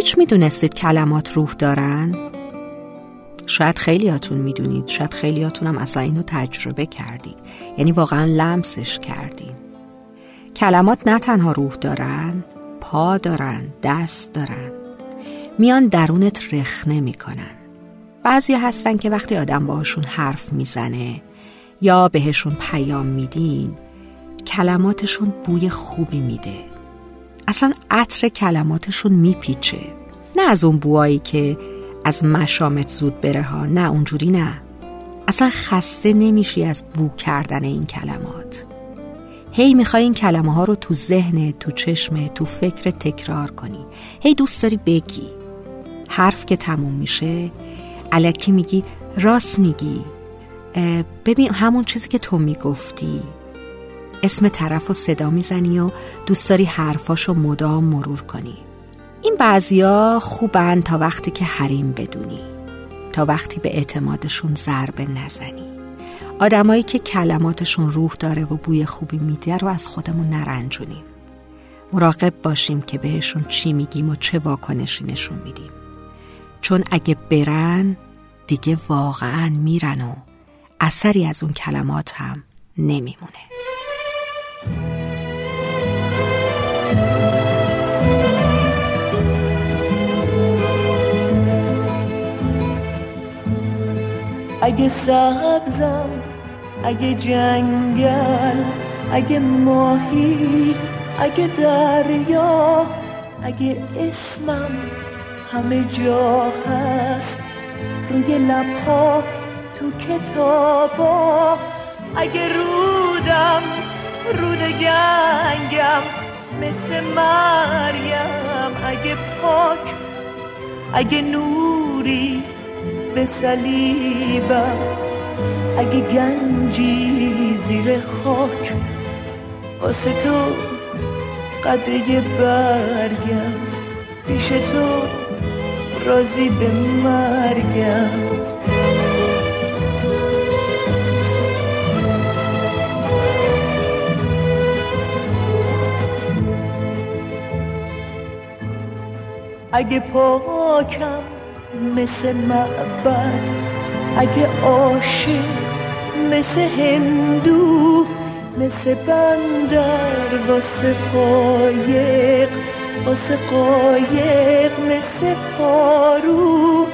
هیچ می‌دونستید کلمات روح دارن؟ شاید خیلیاتون می‌دونید شاید خیلیاتون هم اصلا اینو تجربه کردید. یعنی واقعا لمسش کردید کلمات نه تنها روح دارن پا دارن دست دارن. میان درونت رخنه می‌کنن. بعضی هستن که وقتی آدم باهاشون حرف می‌زنه یا بهشون پیام میدین کلماتشون بوی خوبی میده. اصلا عطر کلماتشون میپیچه. نه از اون بوایی که از مشامت زود بره ها نه اونجوری نه. اصلا خسته نمیشی از بو کردن این کلمات. هی می‌خوای این کلمه ها رو تو ذهن تو چشم تو فکر تکرار کنی. هی دوست داری بگی. حرف که تموم میشه علکی میگی راست میگی. ببین همون چیزی که تو می‌گفتی. اسم طرف و صدا می‌زنی و دوست داری حرفاشو مدام مرور کنی. این بعضیا خوبن تا وقتی که حریم بدونی. تا وقتی به اعتمادشون ضربه نزنی. آدمایی که کلماتشون روح داره و بوی خوبی میده رو از خودمون نرنجونیم. مراقب باشیم که بهشون چی میگیم و چه واکنشی نشون میدیم. چون اگه برن دیگه واقعا میرن و اثری از اون کلمات هم نمیمونه. اگه سبزم اگه جنگل اگه ماهی اگه دریا اگه اسمم همه جا هست. روی لبها تو کتابا اگه رودم رود گنگم مثل مریم. اگه پاک اگه نوری به صلیبم اگه گنجی زیر خاک واسه تو قده برگم. پیش تو راضی به مرگم. اگه پاکم مثل معبد. اگه عاشق مثل هندو مثل بندر واسه قایق واسه قایق مثل پارو.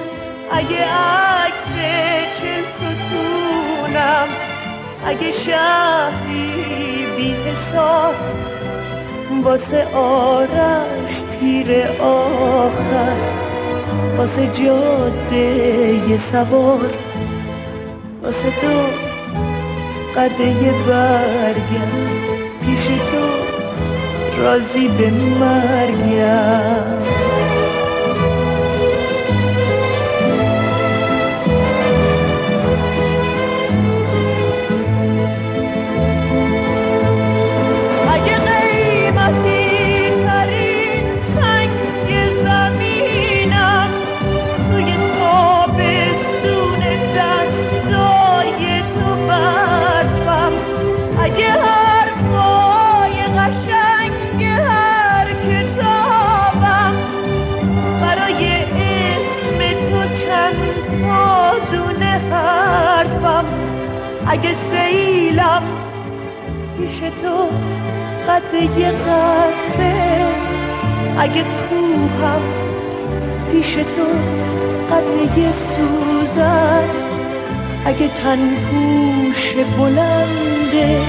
اگه عکس چل ستونم اگه شهری بی حساب واسه آرش تیر آخر. واسه جاده سوار واسه تو قده برگم. پیش تو راضی به مرگم. اگه سیلم پیش تو قده قطره اگه کوهم پیش تو قده سوزن اگه تنپوش بلنده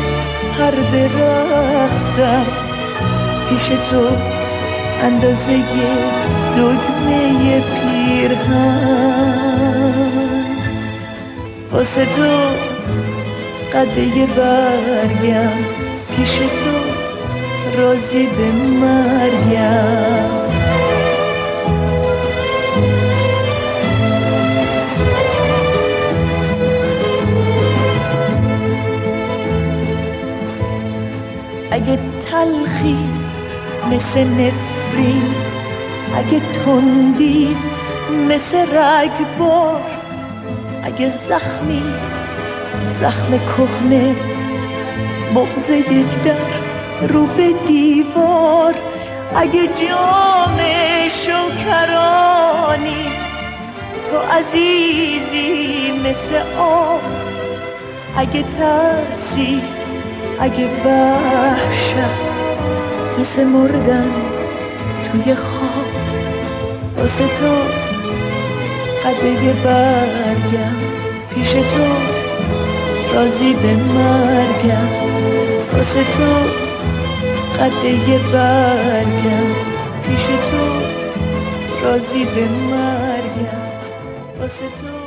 هر درختم پیش تو اندازه دگمه پیرهن. واسه تو قده برگم پیش تو راضی به مرگم اگه تلخی مثل نفرین اگه تندی مثل رگبار اگه زخمی زخم کهنه بغز یک در رو به دیوار. اگه جام شکرانی تو عزیزی مثل آب اگه ترسی اگه وحشت مثل مردن توی خواب. واسه تو قده برگم پیش تو رازی به مرگم. واسه تو قده برگم. پیش تو رازی به مرگم. واسه تو